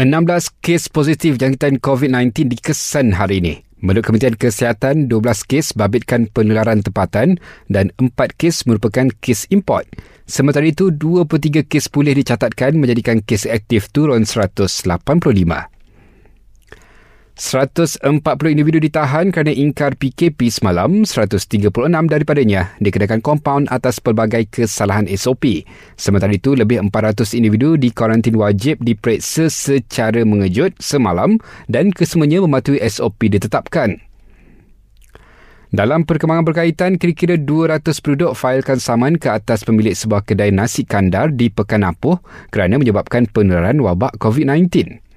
16 kes positif jangkitan COVID-19 dikesan hari ini. Menurut Kementerian Kesihatan, 12 kes babitkan penularan tempatan dan 4 kes merupakan kes import. Sementara itu, 23 kes pulih dicatatkan menjadikan kes aktif turun 185. 140 individu ditahan kerana ingkar PKP semalam, 136 daripadanya dikenakan kompaun atas pelbagai kesalahan SOP. Sementara itu, lebih 400 individu di kuarantin wajib diperiksa secara mengejut semalam dan kesemuanya mematuhi SOP ditetapkan. Dalam perkembangan berkaitan, kira-kira 200 penduduk failkan saman ke atas pemilik sebuah kedai nasi kandar di Pekan Apuh kerana menyebabkan penularan wabak COVID-19.